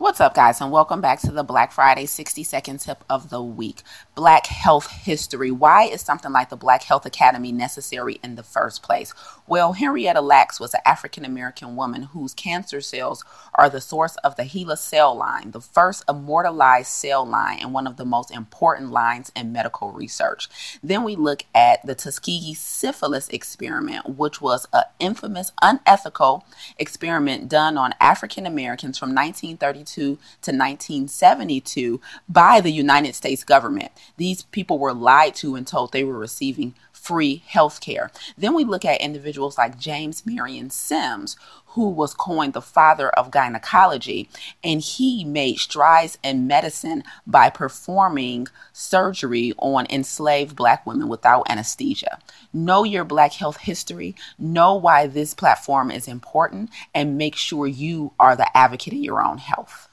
What's up, guys, and welcome back to the Black Friday 60 second tip of the week. Black health history. Why is something like the Black Health Academy necessary in the first place? Well, Henrietta Lacks was an African American woman whose cancer cells are the source of the HeLa cell line, the first immortalized cell line and one of the most important lines in medical research. Then we look at the Tuskegee syphilis experiment, which was an infamous, unethical experiment done on African Americans from 1932 to 1972 by the United States government. These people were lied to and told they were receiving free health care. Then we look at individuals like James Marion Sims, who was coined the father of gynecology, and he made strides in medicine by performing surgery on enslaved black women without anesthesia. Know your black health history, know why this platform is important, and make sure you are the advocate of your own health.